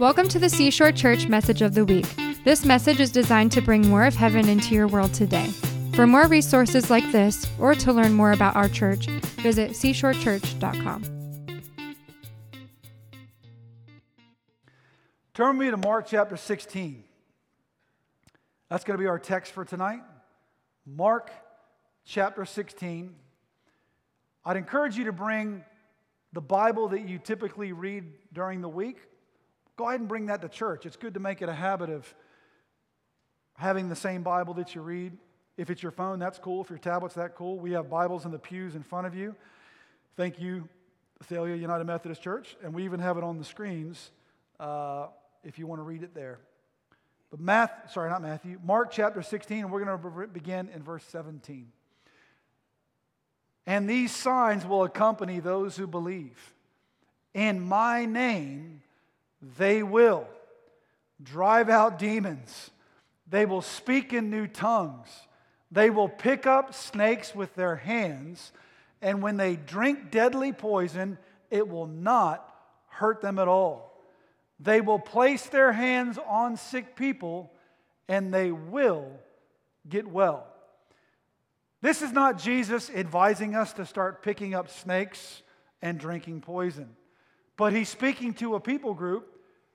Welcome to the Seashore Church Message of the Week. This message is designed to bring more of heaven into your world today. For more resources like this, or to learn more about our church, visit seashorechurch.com. Turn me to Mark chapter 16. That's going to be our text for tonight. Mark chapter 16. I'd encourage you to bring the Bible that you typically read during the week. Go ahead and bring that to church. It's good to make it a habit of having the same Bible that you read. If it's your phone, that's cool. If your tablet's that cool. We have Bibles in the pews in front of you. Thank you, Thalia United Methodist Church. And we even have it on the screens uh, if you want to read it there. But Math, sorry, not Matthew, Mark chapter 16, and we're going to begin in verse 17. And these signs will accompany those who believe. In my name, they will drive out demons. They will speak in new tongues. They will pick up snakes with their hands. And when they drink deadly poison, it will not hurt them at all. They will place their hands on sick people and they will get well. This is not Jesus advising us to start picking up snakes and drinking poison, but he's speaking to a people group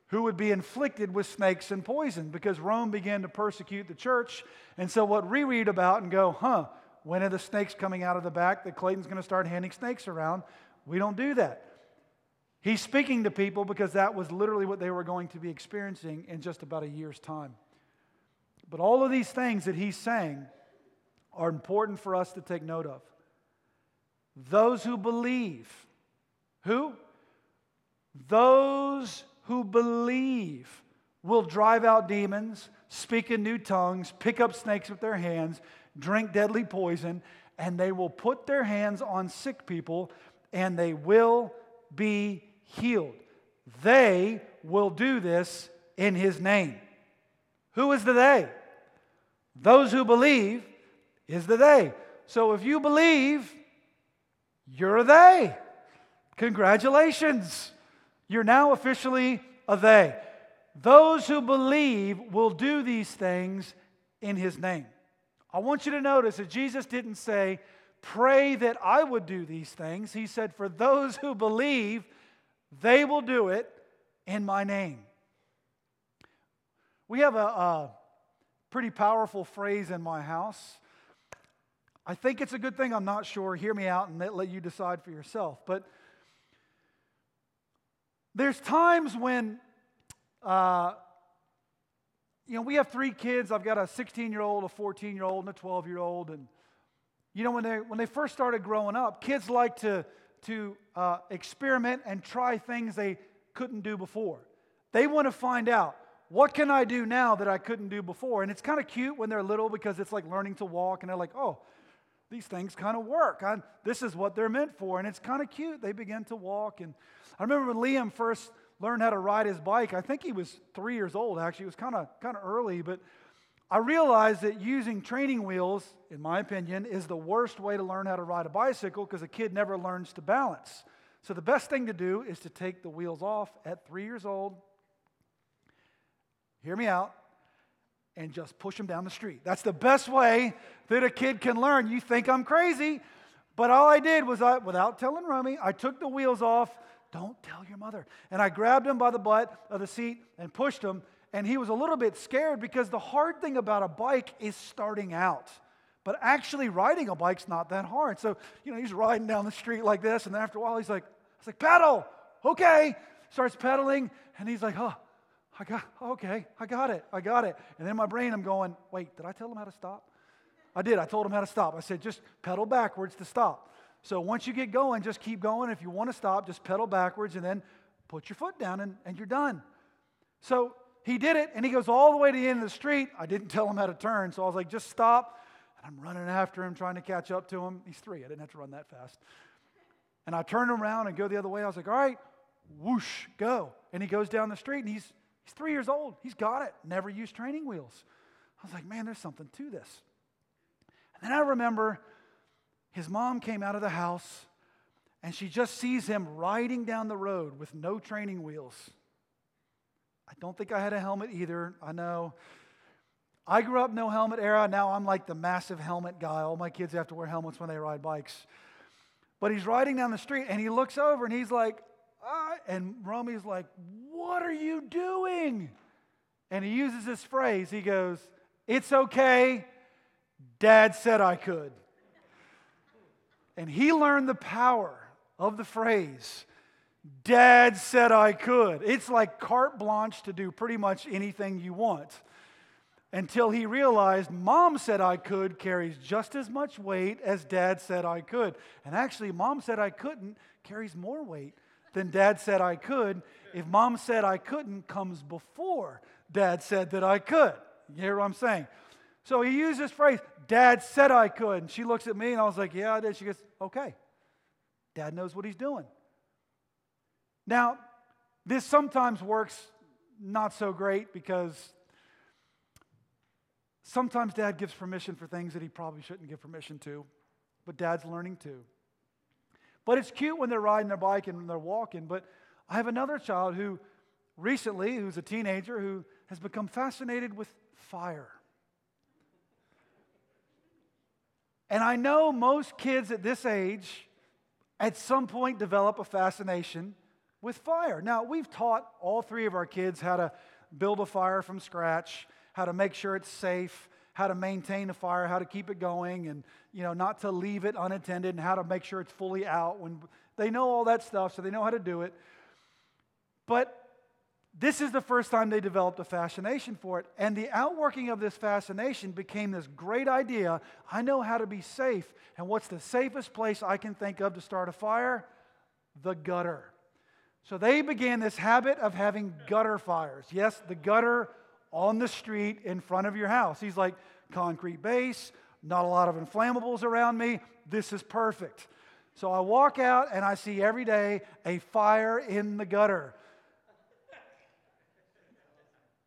who would be inflicted with snakes and poison because Rome began to persecute the church. And so, what we read about and go, huh, when are the snakes coming out of the back that Clayton's going to start handing snakes around? We don't do that. He's speaking to people because that was literally what they were going to be experiencing in just about a year's time. But all of these things that he's saying are important for us to take note of. Those who believe, who? Those who believe will drive out demons, speak in new tongues, pick up snakes with their hands, drink deadly poison, and they will put their hands on sick people and they will be healed. They will do this in his name. Who is the they? Those who believe is the they. So if you believe, you're a they. Congratulations. You're now officially a they. Those who believe will do these things in his name. I want you to notice that Jesus didn't say, Pray that I would do these things. He said, For those who believe, they will do it in my name. We have a, a pretty powerful phrase in my house. I think it's a good thing. I'm not sure. Hear me out and let you decide for yourself. But there's times when, uh, you know, we have three kids. I've got a 16 year old, a 14 year old, and a 12 year old. And, you know, when they, when they first started growing up, kids like to, to uh, experiment and try things they couldn't do before. They want to find out what can I do now that I couldn't do before? And it's kind of cute when they're little because it's like learning to walk, and they're like, oh, these things kind of work. I, this is what they're meant for. And it's kind of cute. They begin to walk. And I remember when Liam first learned how to ride his bike, I think he was three years old, actually. It was kind of kind of early, but I realized that using training wheels, in my opinion, is the worst way to learn how to ride a bicycle because a kid never learns to balance. So the best thing to do is to take the wheels off at three years old. Hear me out and just push them down the street. That's the best way that a kid can learn. You think I'm crazy, but all I did was, I, without telling Romy, I took the wheels off. Don't tell your mother. And I grabbed him by the butt of the seat and pushed him. And he was a little bit scared because the hard thing about a bike is starting out. But actually, riding a bike's not that hard. So, you know, he's riding down the street like this. And after a while, he's like, I was like, pedal. Okay. Starts pedaling. And he's like, oh, I got, okay, I got it, I got it. And then in my brain, I'm going, wait, did I tell him how to stop? I did. I told him how to stop. I said, just pedal backwards to stop. So once you get going, just keep going. If you want to stop, just pedal backwards and then put your foot down and, and you're done. So he did it and he goes all the way to the end of the street. I didn't tell him how to turn, so I was like, just stop. And I'm running after him, trying to catch up to him. He's three. I didn't have to run that fast. And I turned around and go the other way. I was like, all right, whoosh, go. And he goes down the street and he's He's three years old. He's got it. Never used training wheels. I was like, man, there's something to this. And then I remember his mom came out of the house and she just sees him riding down the road with no training wheels. I don't think I had a helmet either. I know. I grew up no helmet era. Now I'm like the massive helmet guy. All my kids have to wear helmets when they ride bikes. But he's riding down the street and he looks over and he's like, ah, and Romy's like, What are you doing? And he uses this phrase. He goes, It's okay. Dad said I could. And he learned the power of the phrase, Dad said I could. It's like carte blanche to do pretty much anything you want. Until he realized mom said I could carries just as much weight as dad said I could. And actually, mom said I couldn't carries more weight than dad said I could. If mom said I couldn't comes before dad said that I could. You hear what I'm saying? So he used this phrase, Dad said I could. And she looks at me and I was like, Yeah, I did. She goes, Okay. Dad knows what he's doing. Now, this sometimes works not so great because sometimes dad gives permission for things that he probably shouldn't give permission to, but dad's learning too. But it's cute when they're riding their bike and they're walking. But I have another child who recently, who's a teenager, who has become fascinated with fire. And I know most kids at this age at some point develop a fascination with fire. Now, we've taught all three of our kids how to build a fire from scratch, how to make sure it's safe, how to maintain a fire, how to keep it going, and you know, not to leave it unattended, and how to make sure it's fully out when they know all that stuff, so they know how to do it. But this is the first time they developed a fascination for it. And the outworking of this fascination became this great idea I know how to be safe. And what's the safest place I can think of to start a fire? The gutter. So they began this habit of having gutter fires. Yes, the gutter on the street in front of your house. He's like, concrete base, not a lot of inflammables around me. This is perfect. So I walk out and I see every day a fire in the gutter.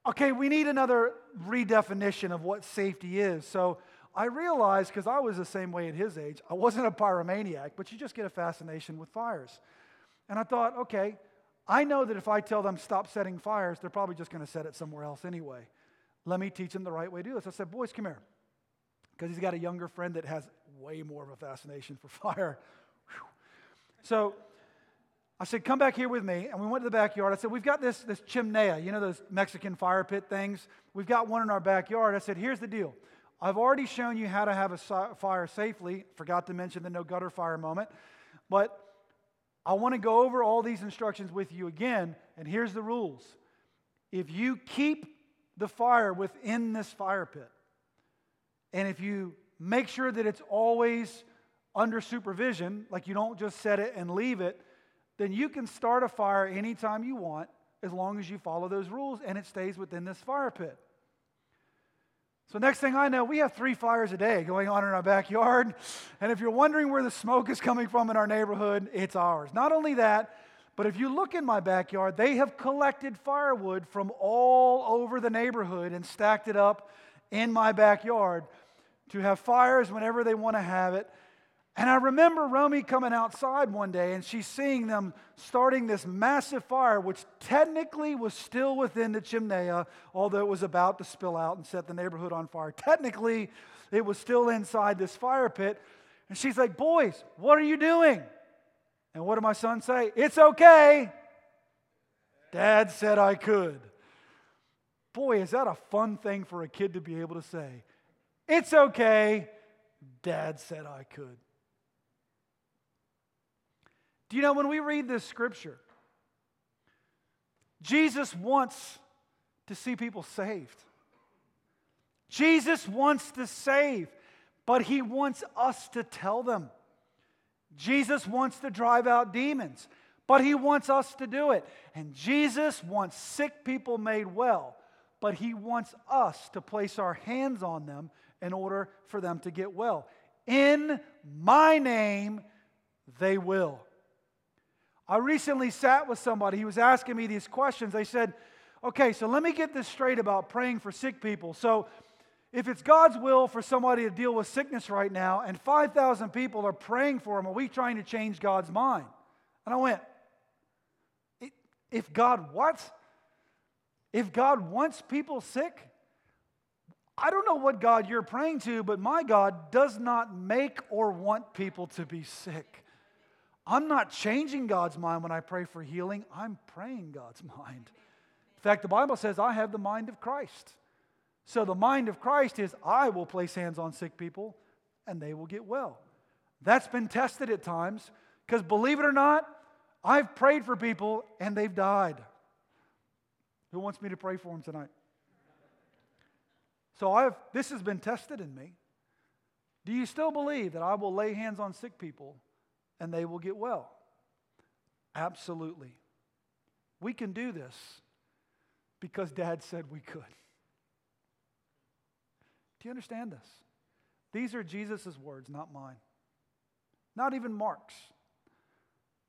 Okay, we need another redefinition of what safety is. So I realized, because I was the same way at his age, I wasn't a pyromaniac, but you just get a fascination with fires. And I thought, okay, I know that if I tell them stop setting fires, they're probably just going to set it somewhere else anyway. Let me teach them the right way to do this. I said, boys, come here. Because he's got a younger friend that has way more of a fascination for fire. Whew. So I said, come back here with me. And we went to the backyard. I said, we've got this, this chimenea, you know, those Mexican fire pit things. We've got one in our backyard. I said, here's the deal. I've already shown you how to have a fire safely. Forgot to mention the no gutter fire moment. But I want to go over all these instructions with you again. And here's the rules. If you keep the fire within this fire pit, and if you make sure that it's always under supervision, like you don't just set it and leave it, then you can start a fire anytime you want as long as you follow those rules and it stays within this fire pit. So, next thing I know, we have three fires a day going on in our backyard. And if you're wondering where the smoke is coming from in our neighborhood, it's ours. Not only that, but if you look in my backyard, they have collected firewood from all over the neighborhood and stacked it up in my backyard to have fires whenever they want to have it. And I remember Romy coming outside one day and she's seeing them starting this massive fire, which technically was still within the chimenea, although it was about to spill out and set the neighborhood on fire. Technically, it was still inside this fire pit. And she's like, Boys, what are you doing? And what did my son say? It's okay. Dad said I could. Boy, is that a fun thing for a kid to be able to say. It's okay. Dad said I could. Do you know when we read this scripture, Jesus wants to see people saved. Jesus wants to save, but he wants us to tell them. Jesus wants to drive out demons, but he wants us to do it. And Jesus wants sick people made well, but he wants us to place our hands on them in order for them to get well. In my name, they will. I recently sat with somebody, he was asking me these questions. They said, Okay, so let me get this straight about praying for sick people. So, if it's God's will for somebody to deal with sickness right now and 5,000 people are praying for him, are we trying to change God's mind? And I went, If God what? If God wants people sick, I don't know what God you're praying to, but my God does not make or want people to be sick. I'm not changing God's mind when I pray for healing, I'm praying God's mind. In fact, the Bible says, I have the mind of Christ. So the mind of Christ is, I will place hands on sick people and they will get well. That's been tested at times because believe it or not, I've prayed for people and they've died. Who wants me to pray for them tonight? So I've, this has been tested in me. Do you still believe that I will lay hands on sick people and they will get well? Absolutely. We can do this because Dad said we could. Do you understand this? These are Jesus' words, not mine. Not even Mark's.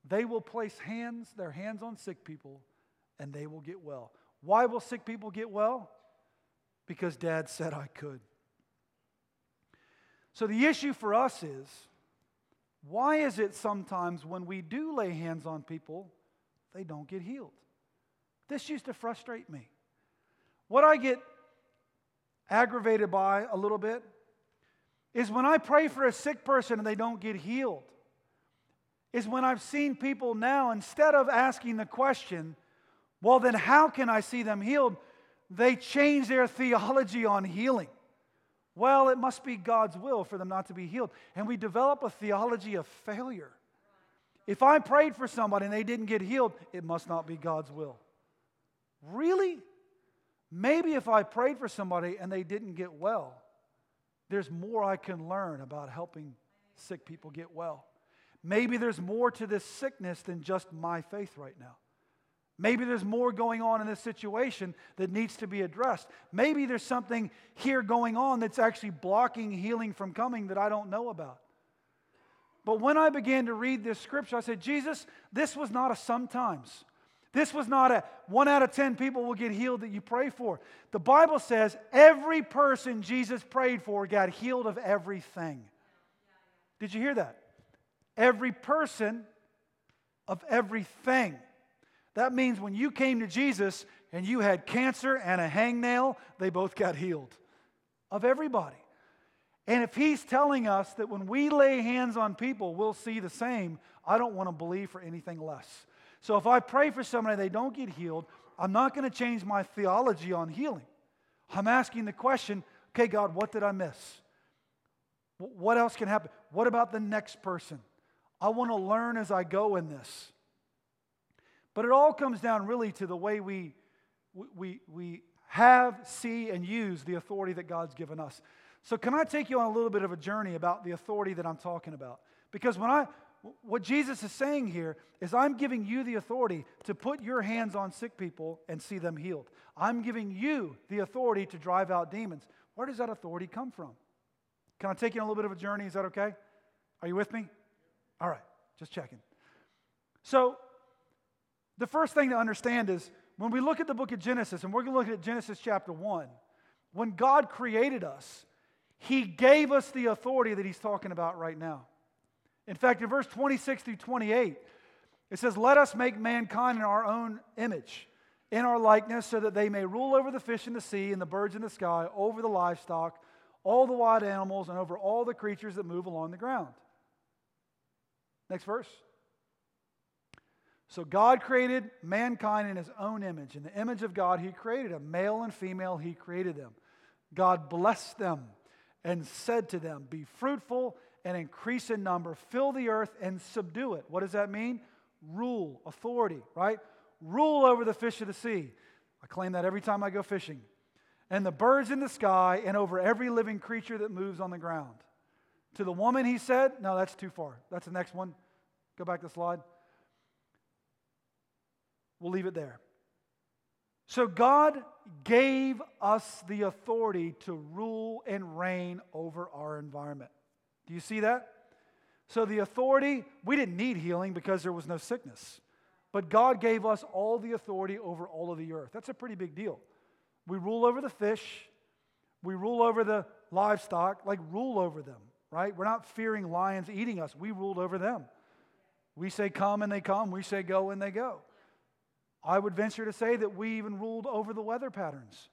They will place hands, their hands on sick people, and they will get well. Why will sick people get well? Because dad said I could. So the issue for us is why is it sometimes when we do lay hands on people, they don't get healed? This used to frustrate me. What I get aggravated by a little bit is when I pray for a sick person and they don't get healed. Is when I've seen people now, instead of asking the question, well, then how can I see them healed? They change their theology on healing. Well, it must be God's will for them not to be healed. And we develop a theology of failure. If I prayed for somebody and they didn't get healed, it must not be God's will. Really? Maybe if I prayed for somebody and they didn't get well, there's more I can learn about helping sick people get well. Maybe there's more to this sickness than just my faith right now. Maybe there's more going on in this situation that needs to be addressed. Maybe there's something here going on that's actually blocking healing from coming that I don't know about. But when I began to read this scripture, I said, Jesus, this was not a sometimes. This was not a one out of 10 people will get healed that you pray for. The Bible says every person Jesus prayed for got healed of everything. Did you hear that? Every person of everything. That means when you came to Jesus and you had cancer and a hangnail, they both got healed. Of everybody. And if he's telling us that when we lay hands on people, we'll see the same, I don't want to believe for anything less. So if I pray for somebody they don't get healed, I'm not going to change my theology on healing. I'm asking the question okay, God, what did I miss? What else can happen? What about the next person? I want to learn as I go in this. But it all comes down really to the way we, we, we have, see, and use the authority that God's given us. So, can I take you on a little bit of a journey about the authority that I'm talking about? Because when I, what Jesus is saying here is, I'm giving you the authority to put your hands on sick people and see them healed. I'm giving you the authority to drive out demons. Where does that authority come from? Can I take you on a little bit of a journey? Is that okay? Are you with me? All right, just checking. So, the first thing to understand is when we look at the book of Genesis, and we're going to look at Genesis chapter 1, when God created us, He gave us the authority that He's talking about right now. In fact, in verse 26 through 28, it says, Let us make mankind in our own image, in our likeness, so that they may rule over the fish in the sea and the birds in the sky, over the livestock, all the wild animals, and over all the creatures that move along the ground. Next verse. So God created mankind in his own image. In the image of God, he created them. Male and female, he created them. God blessed them and said to them, Be fruitful and increase in number, fill the earth and subdue it. What does that mean? Rule, authority, right? Rule over the fish of the sea. I claim that every time I go fishing. And the birds in the sky and over every living creature that moves on the ground. To the woman, he said, No, that's too far. That's the next one. Go back to the slide. We'll leave it there. So, God gave us the authority to rule and reign over our environment. Do you see that? So, the authority, we didn't need healing because there was no sickness. But God gave us all the authority over all of the earth. That's a pretty big deal. We rule over the fish, we rule over the livestock, like rule over them, right? We're not fearing lions eating us, we ruled over them. We say come and they come, we say go and they go. I would venture to say that we even ruled over the weather patterns.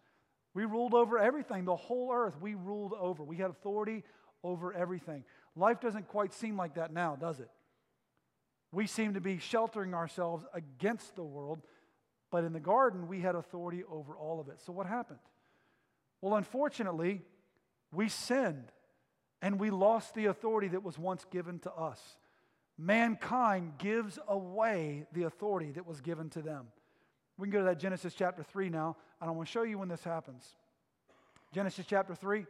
We ruled over everything, the whole earth, we ruled over. We had authority over everything. Life doesn't quite seem like that now, does it? We seem to be sheltering ourselves against the world, but in the garden, we had authority over all of it. So, what happened? Well, unfortunately, we sinned and we lost the authority that was once given to us. Mankind gives away the authority that was given to them. We can go to that Genesis chapter 3 now, and I want to show you when this happens. Genesis chapter 3.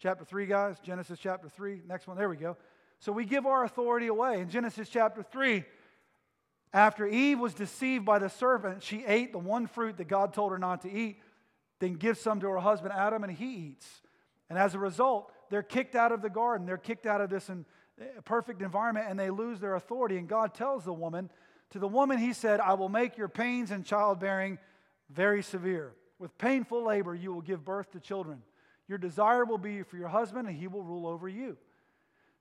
Chapter 3, guys. Genesis chapter 3. Next one. There we go. So we give our authority away. In Genesis chapter 3, after Eve was deceived by the serpent, she ate the one fruit that God told her not to eat, then gives some to her husband Adam, and he eats. And as a result, they're kicked out of the garden. They're kicked out of this um, perfect environment, and they lose their authority. And God tells the woman, to the woman, he said, I will make your pains in childbearing very severe. With painful labor, you will give birth to children. Your desire will be for your husband, and he will rule over you.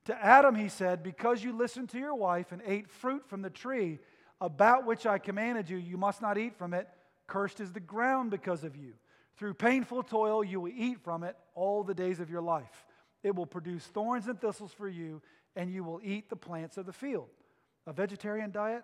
To Adam, he said, Because you listened to your wife and ate fruit from the tree about which I commanded you, you must not eat from it. Cursed is the ground because of you. Through painful toil, you will eat from it all the days of your life. It will produce thorns and thistles for you, and you will eat the plants of the field. A vegetarian diet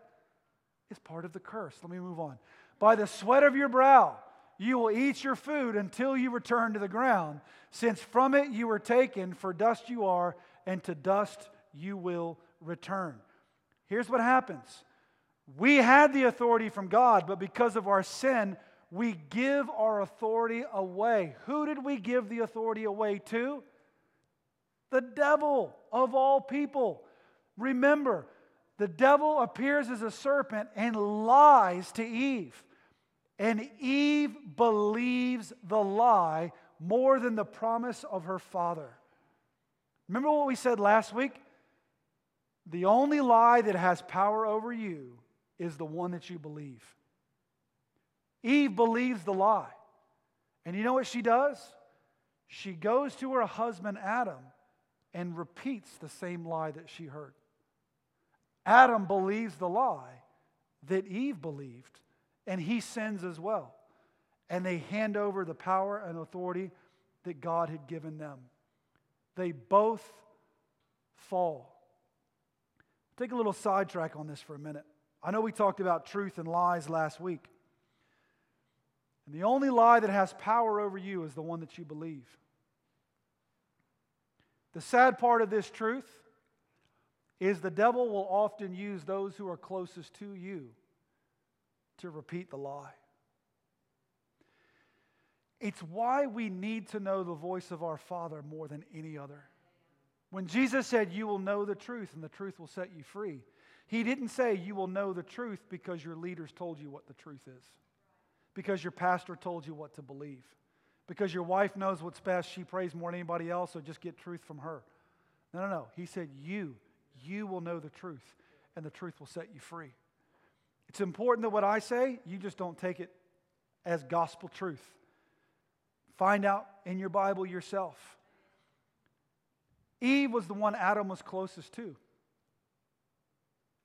is part of the curse. Let me move on. By the sweat of your brow, you will eat your food until you return to the ground, since from it you were taken, for dust you are, and to dust you will return. Here's what happens we had the authority from God, but because of our sin, we give our authority away. Who did we give the authority away to? The devil of all people. Remember, the devil appears as a serpent and lies to Eve. And Eve believes the lie more than the promise of her father. Remember what we said last week? The only lie that has power over you is the one that you believe. Eve believes the lie. And you know what she does? She goes to her husband Adam and repeats the same lie that she heard. Adam believes the lie that Eve believed, and he sins as well. And they hand over the power and authority that God had given them. They both fall. Take a little sidetrack on this for a minute. I know we talked about truth and lies last week. And the only lie that has power over you is the one that you believe. The sad part of this truth is the devil will often use those who are closest to you to repeat the lie. It's why we need to know the voice of our Father more than any other. When Jesus said, You will know the truth and the truth will set you free, he didn't say you will know the truth because your leaders told you what the truth is, because your pastor told you what to believe, because your wife knows what's best, she prays more than anybody else, so just get truth from her. No, no, no. He said, You you will know the truth, and the truth will set you free. It's important that what I say, you just don't take it as gospel truth. Find out in your Bible yourself. Eve was the one Adam was closest to.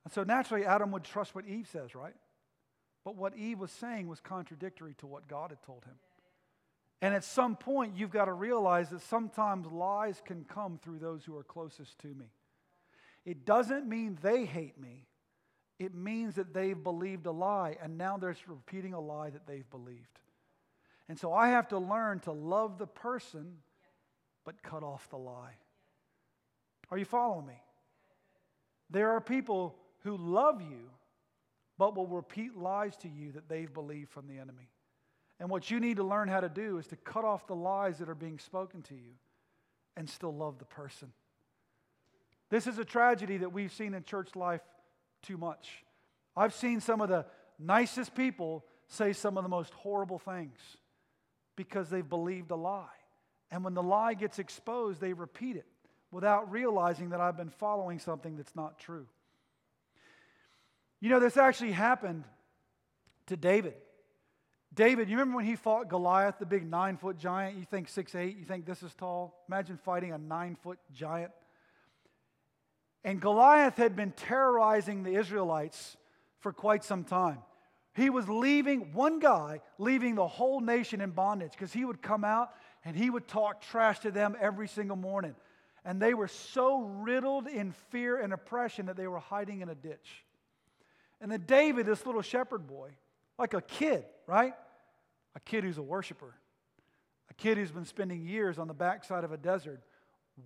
And so naturally, Adam would trust what Eve says, right? But what Eve was saying was contradictory to what God had told him. And at some point, you've got to realize that sometimes lies can come through those who are closest to me. It doesn't mean they hate me. It means that they've believed a lie, and now they're repeating a lie that they've believed. And so I have to learn to love the person, but cut off the lie. Are you following me? There are people who love you, but will repeat lies to you that they've believed from the enemy. And what you need to learn how to do is to cut off the lies that are being spoken to you and still love the person. This is a tragedy that we've seen in church life too much. I've seen some of the nicest people say some of the most horrible things because they've believed a lie. And when the lie gets exposed, they repeat it without realizing that I've been following something that's not true. You know, this actually happened to David. David, you remember when he fought Goliath, the big nine foot giant? You think six eight? you think this is tall? Imagine fighting a nine foot giant. And Goliath had been terrorizing the Israelites for quite some time. He was leaving, one guy, leaving the whole nation in bondage because he would come out and he would talk trash to them every single morning. And they were so riddled in fear and oppression that they were hiding in a ditch. And then David, this little shepherd boy, like a kid, right? A kid who's a worshiper, a kid who's been spending years on the backside of a desert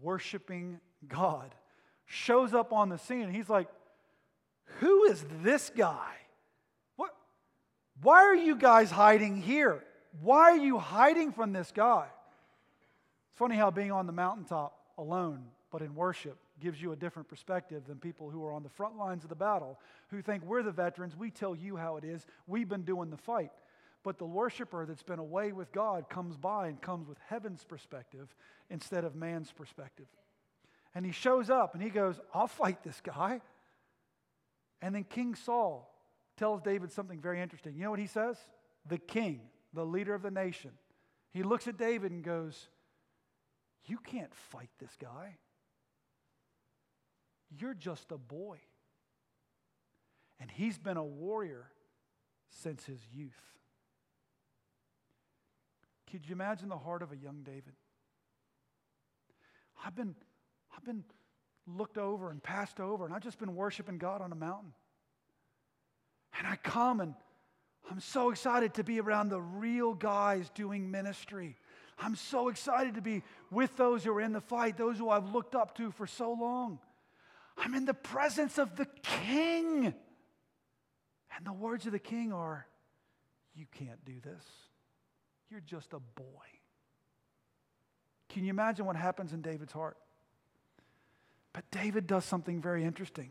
worshiping God, shows up on the scene he's like, Who is this guy? What? Why are you guys hiding here? Why are you hiding from this guy? It's funny how being on the mountaintop alone, but in worship, gives you a different perspective than people who are on the front lines of the battle who think we're the veterans, we tell you how it is, we've been doing the fight. But the worshiper that's been away with God comes by and comes with heaven's perspective instead of man's perspective. And he shows up and he goes, I'll fight this guy. And then King Saul tells David something very interesting. You know what he says? The king, the leader of the nation. He looks at David and goes, You can't fight this guy. You're just a boy. And he's been a warrior since his youth. Could you imagine the heart of a young David? I've been, I've been looked over and passed over, and I've just been worshiping God on a mountain. And I come and I'm so excited to be around the real guys doing ministry. I'm so excited to be with those who are in the fight, those who I've looked up to for so long. I'm in the presence of the king. And the words of the king are, You can't do this. You're just a boy. Can you imagine what happens in David's heart? But David does something very interesting.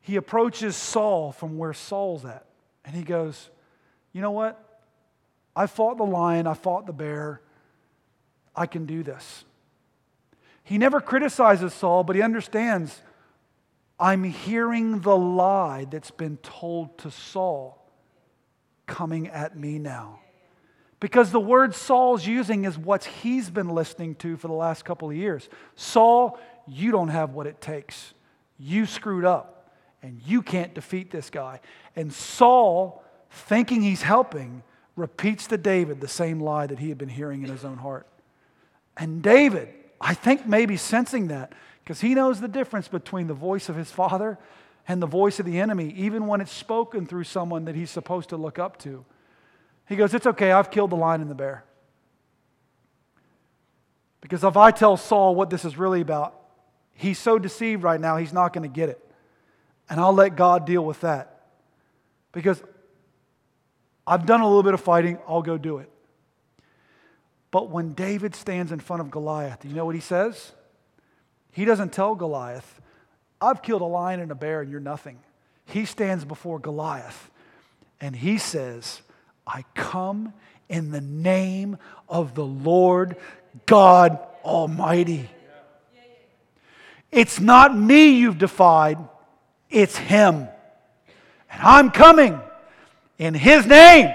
He approaches Saul from where Saul's at, and he goes, You know what? I fought the lion, I fought the bear. I can do this. He never criticizes Saul, but he understands I'm hearing the lie that's been told to Saul coming at me now. Because the word Saul's using is what he's been listening to for the last couple of years. Saul, you don't have what it takes. You screwed up, and you can't defeat this guy. And Saul, thinking he's helping, repeats to David the same lie that he had been hearing in his own heart. And David, I think maybe sensing that, because he knows the difference between the voice of his father and the voice of the enemy, even when it's spoken through someone that he's supposed to look up to. He goes, It's okay, I've killed the lion and the bear. Because if I tell Saul what this is really about, he's so deceived right now, he's not going to get it. And I'll let God deal with that. Because I've done a little bit of fighting, I'll go do it. But when David stands in front of Goliath, you know what he says? He doesn't tell Goliath, I've killed a lion and a bear and you're nothing. He stands before Goliath and he says, I come in the name of the Lord God Almighty. It's not me you've defied, it's Him. And I'm coming in His name.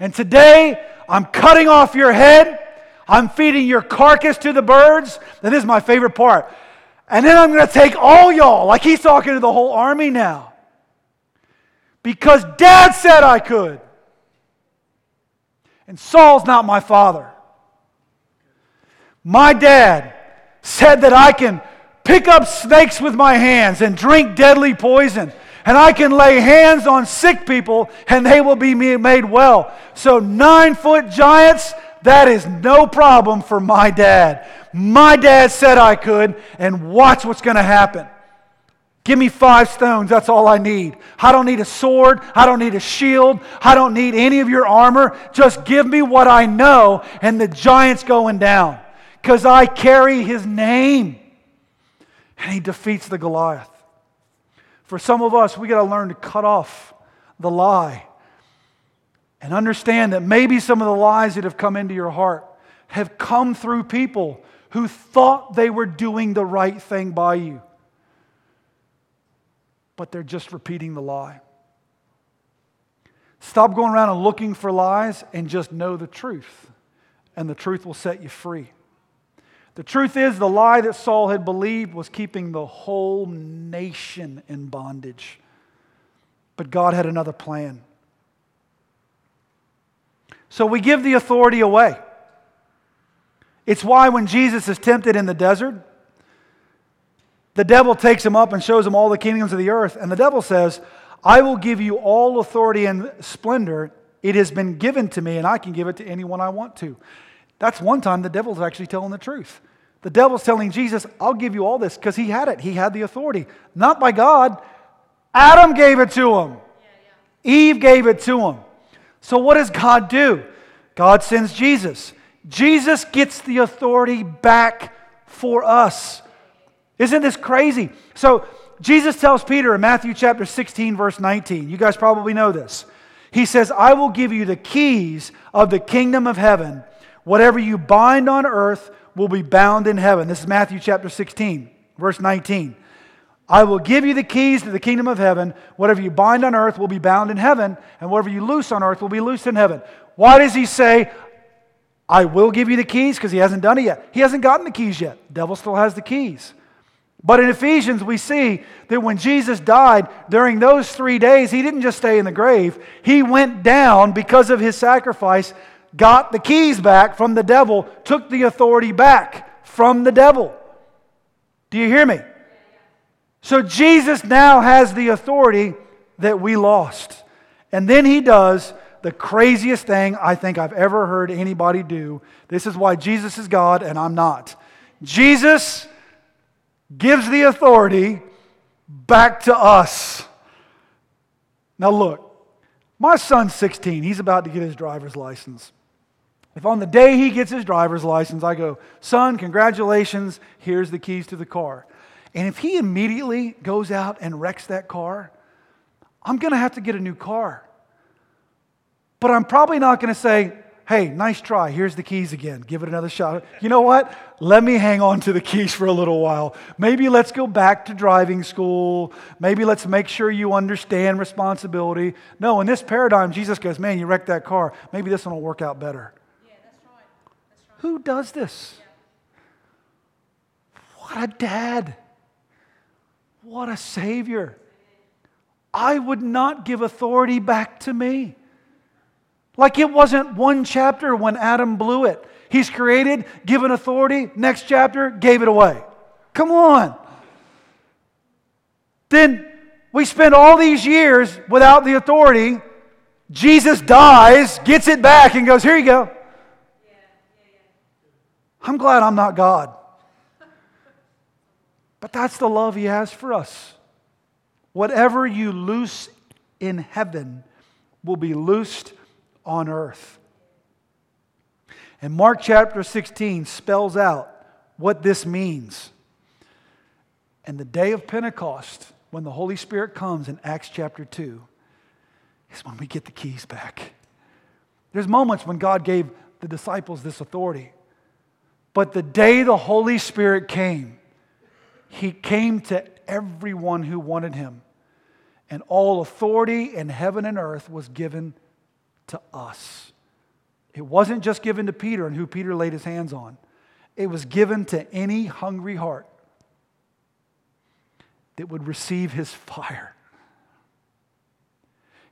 And today, I'm cutting off your head. I'm feeding your carcass to the birds. That is my favorite part. And then I'm going to take all y'all, like he's talking to the whole army now. Because dad said I could. And Saul's not my father. My dad said that I can pick up snakes with my hands and drink deadly poison. And I can lay hands on sick people and they will be made well. So, nine foot giants, that is no problem for my dad. My dad said I could, and watch what's going to happen. Give me five stones, that's all I need. I don't need a sword, I don't need a shield, I don't need any of your armor. Just give me what I know, and the giant's going down because I carry his name. And he defeats the Goliath. For some of us, we got to learn to cut off the lie and understand that maybe some of the lies that have come into your heart have come through people who thought they were doing the right thing by you, but they're just repeating the lie. Stop going around and looking for lies and just know the truth, and the truth will set you free. The truth is, the lie that Saul had believed was keeping the whole nation in bondage. But God had another plan. So we give the authority away. It's why when Jesus is tempted in the desert, the devil takes him up and shows him all the kingdoms of the earth. And the devil says, I will give you all authority and splendor. It has been given to me, and I can give it to anyone I want to. That's one time the devil's actually telling the truth. The devil's telling Jesus, I'll give you all this because he had it. He had the authority. Not by God. Adam gave it to him, yeah, yeah. Eve gave it to him. So, what does God do? God sends Jesus. Jesus gets the authority back for us. Isn't this crazy? So, Jesus tells Peter in Matthew chapter 16, verse 19, you guys probably know this. He says, I will give you the keys of the kingdom of heaven. Whatever you bind on earth will be bound in heaven. This is Matthew chapter 16, verse 19. I will give you the keys to the kingdom of heaven. Whatever you bind on earth will be bound in heaven, and whatever you loose on earth will be loosed in heaven. Why does he say, I will give you the keys? Because he hasn't done it yet. He hasn't gotten the keys yet. The devil still has the keys. But in Ephesians, we see that when Jesus died, during those three days, he didn't just stay in the grave. He went down because of his sacrifice, got the keys back from the devil, took the authority back from the devil. Do you hear me? So Jesus now has the authority that we lost. And then he does the craziest thing I think I've ever heard anybody do. This is why Jesus is God and I'm not. Jesus gives the authority back to us. Now, look, my son's 16. He's about to get his driver's license. If on the day he gets his driver's license, I go, Son, congratulations, here's the keys to the car. And if he immediately goes out and wrecks that car, I'm going to have to get a new car. But I'm probably not going to say, hey, nice try. Here's the keys again. Give it another shot. You know what? Let me hang on to the keys for a little while. Maybe let's go back to driving school. Maybe let's make sure you understand responsibility. No, in this paradigm, Jesus goes, man, you wrecked that car. Maybe this one will work out better. Yeah, that's right. That's right. Who does this? Yeah. What a dad. What a savior. I would not give authority back to me. Like it wasn't one chapter when Adam blew it. He's created, given authority, next chapter, gave it away. Come on. Then we spend all these years without the authority. Jesus dies, gets it back, and goes, Here you go. I'm glad I'm not God. But that's the love He has for us. Whatever you loose in heaven will be loosed on earth. And Mark chapter 16 spells out what this means. And the day of Pentecost, when the Holy Spirit comes in Acts chapter 2, is when we get the keys back. There's moments when God gave the disciples this authority. But the day the Holy Spirit came, He came to everyone who wanted Him. And all authority in heaven and earth was given to us. It wasn't just given to Peter and who Peter laid his hands on, it was given to any hungry heart that would receive his fire.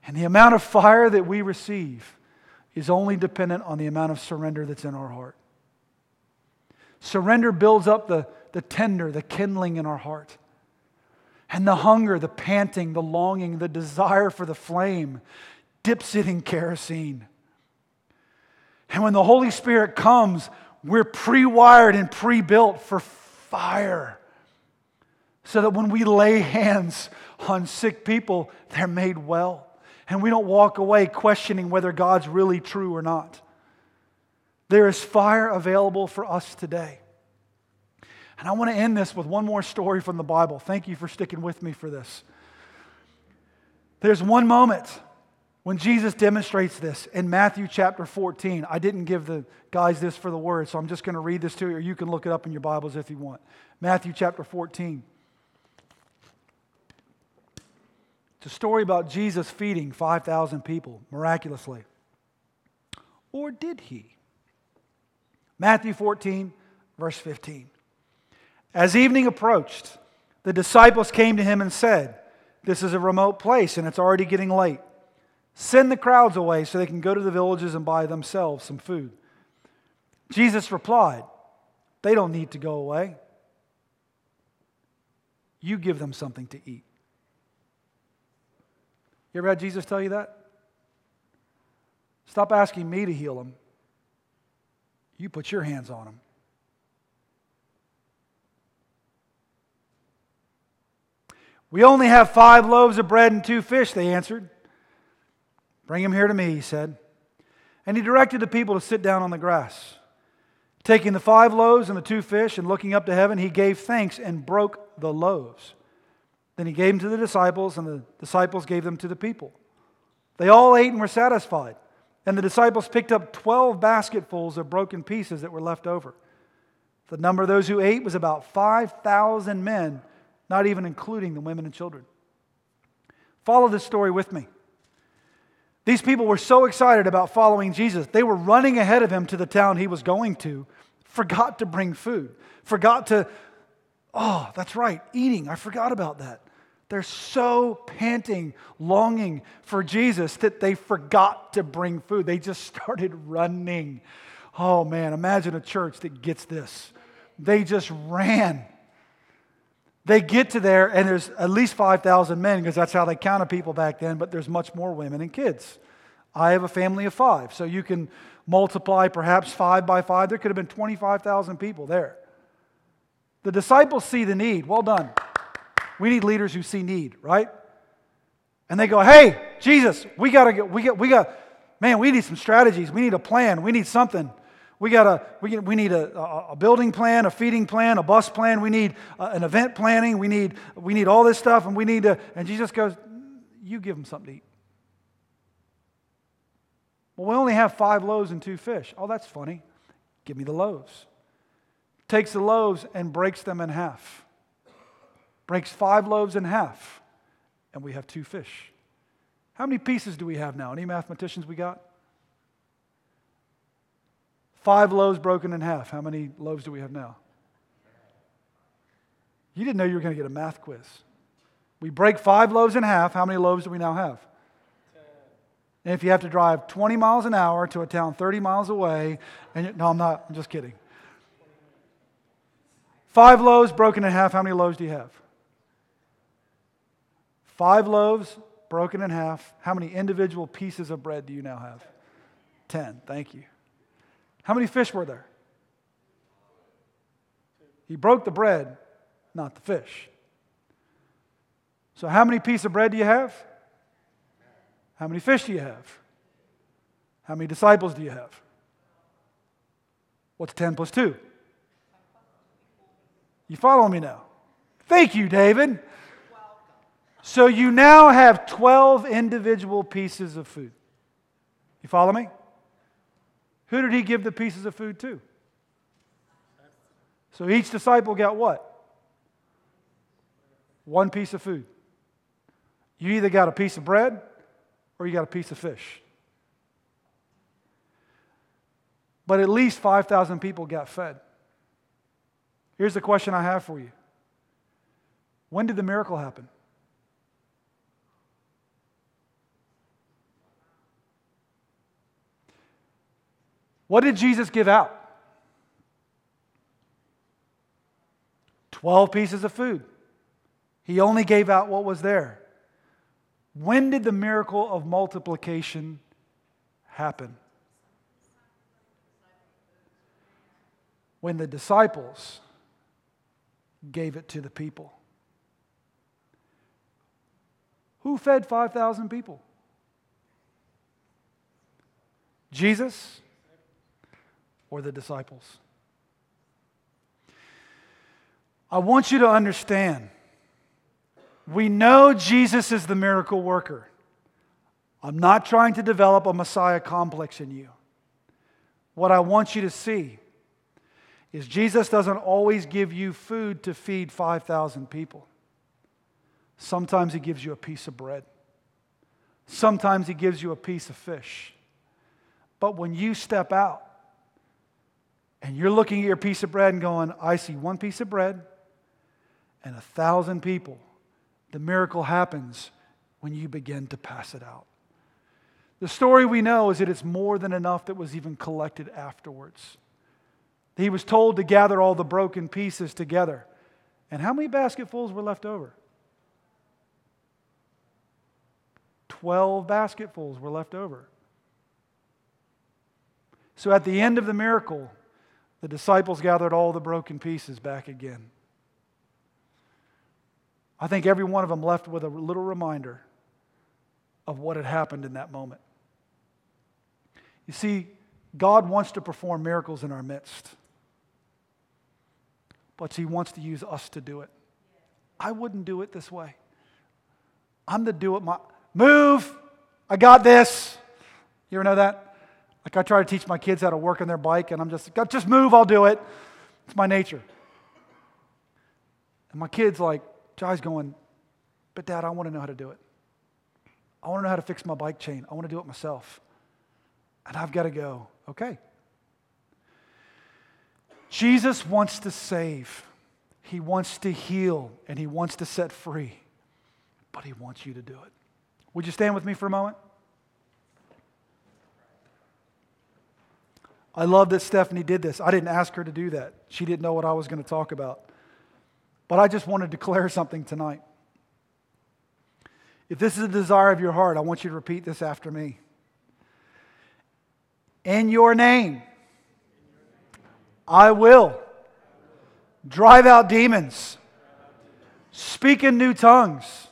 And the amount of fire that we receive is only dependent on the amount of surrender that's in our heart. Surrender builds up the, the tender, the kindling in our heart. And the hunger, the panting, the longing, the desire for the flame dips it in kerosene. And when the Holy Spirit comes, we're pre wired and pre built for fire. So that when we lay hands on sick people, they're made well. And we don't walk away questioning whether God's really true or not. There is fire available for us today. And I want to end this with one more story from the Bible. Thank you for sticking with me for this. There's one moment when Jesus demonstrates this in Matthew chapter 14, I didn't give the guys this for the word, so I'm just going to read this to you, or you can look it up in your Bibles if you want. Matthew chapter 14. It's a story about Jesus feeding 5,000 people miraculously. Or did he? Matthew 14, Verse 15. As evening approached, the disciples came to him and said, This is a remote place and it's already getting late. Send the crowds away so they can go to the villages and buy themselves some food. Jesus replied, They don't need to go away. You give them something to eat. You ever had Jesus tell you that? Stop asking me to heal them. You put your hands on them. We only have five loaves of bread and two fish, they answered. Bring him here to me, he said. And he directed the people to sit down on the grass. Taking the five loaves and the two fish and looking up to heaven, he gave thanks and broke the loaves. Then he gave them to the disciples, and the disciples gave them to the people. They all ate and were satisfied. And the disciples picked up 12 basketfuls of broken pieces that were left over. The number of those who ate was about 5,000 men not even including the women and children. Follow this story with me. These people were so excited about following Jesus, they were running ahead of him to the town he was going to, forgot to bring food, forgot to, oh, that's right, eating. I forgot about that. They're so panting, longing for Jesus that they forgot to bring food. They just started running. Oh man, imagine a church that gets this. They just ran. They get to there, and there's at least 5,000 men because that's how they counted people back then, but there's much more women and kids. I have a family of five, so you can multiply perhaps five by five. There could have been 25,000 people there. The disciples see the need. Well done. We need leaders who see need, right? And they go, hey, Jesus, we got to get, we got, we got, man, we need some strategies. We need a plan. We need something. We, got a, we, we need a, a, building plan, a feeding plan, a bus plan. We need uh, an event planning. We need, we need all this stuff, and we need to. And Jesus goes, You give them something to eat. Well, we only have five loaves and two fish. Oh, that's funny. Give me the loaves. Takes the loaves and breaks them in half. Breaks five loaves in half, and we have two fish. How many pieces do we have now? Any mathematicians we got? Five loaves broken in half. How many loaves do we have now? You didn't know you were going to get a math quiz. We break five loaves in half. How many loaves do we now have? And if you have to drive 20 miles an hour to a town 30 miles away, and no, I'm not, I'm just kidding. Five loaves broken in half. How many loaves do you have? Five loaves broken in half. How many individual pieces of bread do you now have? Ten. Thank you. How many fish were there? He broke the bread, not the fish. So, how many pieces of bread do you have? How many fish do you have? How many disciples do you have? What's 10 plus 2? You follow me now? Thank you, David. So you now have 12 individual pieces of food. You follow me? Who did he give the pieces of food to? So each disciple got what? One piece of food. You either got a piece of bread or you got a piece of fish. But at least 5,000 people got fed. Here's the question I have for you When did the miracle happen? What did Jesus give out? 12 pieces of food. He only gave out what was there. When did the miracle of multiplication happen? When the disciples gave it to the people. Who fed 5,000 people? Jesus or the disciples. I want you to understand we know Jesus is the miracle worker. I'm not trying to develop a Messiah complex in you. What I want you to see is Jesus doesn't always give you food to feed 5,000 people. Sometimes He gives you a piece of bread, sometimes He gives you a piece of fish. But when you step out And you're looking at your piece of bread and going, I see one piece of bread and a thousand people. The miracle happens when you begin to pass it out. The story we know is that it's more than enough that was even collected afterwards. He was told to gather all the broken pieces together. And how many basketfuls were left over? Twelve basketfuls were left over. So at the end of the miracle, the disciples gathered all the broken pieces back again. I think every one of them left with a little reminder of what had happened in that moment. You see, God wants to perform miracles in our midst, but He wants to use us to do it. I wouldn't do it this way. I'm the do it my move. I got this. You ever know that? Like I try to teach my kids how to work on their bike, and I'm just like, just move. I'll do it. It's my nature. And my kids like Jai's going, but Dad, I want to know how to do it. I want to know how to fix my bike chain. I want to do it myself. And I've got to go, okay. Jesus wants to save, He wants to heal, and He wants to set free, but He wants you to do it. Would you stand with me for a moment? I love that Stephanie did this. I didn't ask her to do that. She didn't know what I was going to talk about. But I just want to declare something tonight. If this is a desire of your heart, I want you to repeat this after me. In your name, I will drive out demons, speak in new tongues.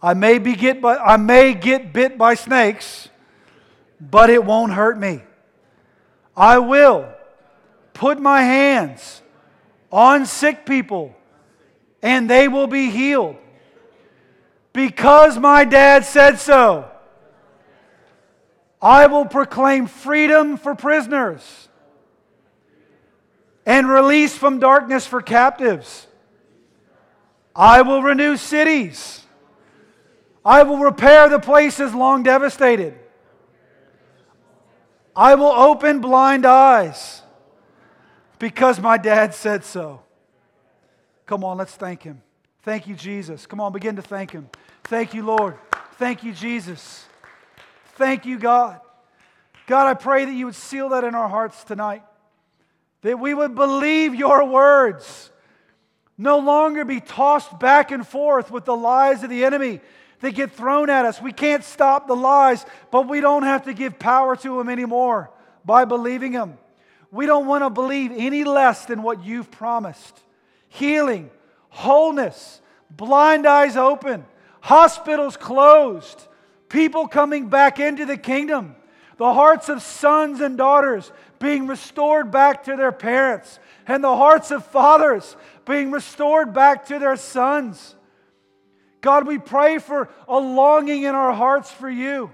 I may, be get, by, I may get bit by snakes, but it won't hurt me. I will put my hands on sick people and they will be healed. Because my dad said so. I will proclaim freedom for prisoners and release from darkness for captives. I will renew cities. I will repair the places long devastated. I will open blind eyes because my dad said so. Come on, let's thank him. Thank you, Jesus. Come on, begin to thank him. Thank you, Lord. Thank you, Jesus. Thank you, God. God, I pray that you would seal that in our hearts tonight, that we would believe your words, no longer be tossed back and forth with the lies of the enemy that get thrown at us. We can't stop the lies, but we don't have to give power to them anymore by believing them. We don't want to believe any less than what you've promised healing, wholeness, blind eyes open, hospitals closed, people coming back into the kingdom, the hearts of sons and daughters being restored back to their parents, and the hearts of fathers being restored back to their sons. God, we pray for a longing in our hearts for you,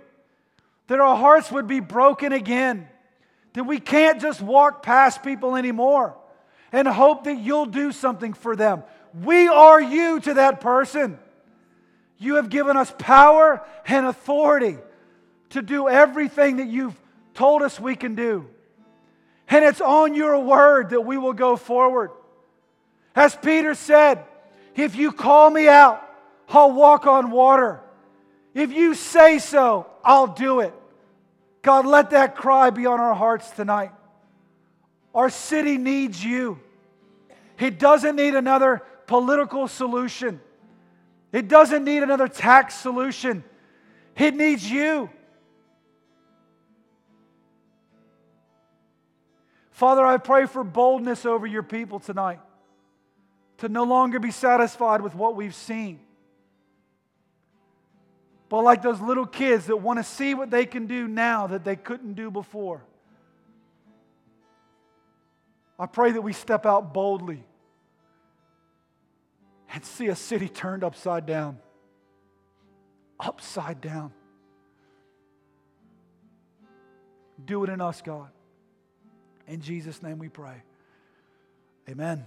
that our hearts would be broken again, that we can't just walk past people anymore and hope that you'll do something for them. We are you to that person. You have given us power and authority to do everything that you've told us we can do. And it's on your word that we will go forward. As Peter said, if you call me out, I'll walk on water. If you say so, I'll do it. God, let that cry be on our hearts tonight. Our city needs you. It doesn't need another political solution, it doesn't need another tax solution. It needs you. Father, I pray for boldness over your people tonight to no longer be satisfied with what we've seen but like those little kids that want to see what they can do now that they couldn't do before. I pray that we step out boldly and see a city turned upside down. Upside down. Do it in us, God. In Jesus' name we pray. Amen.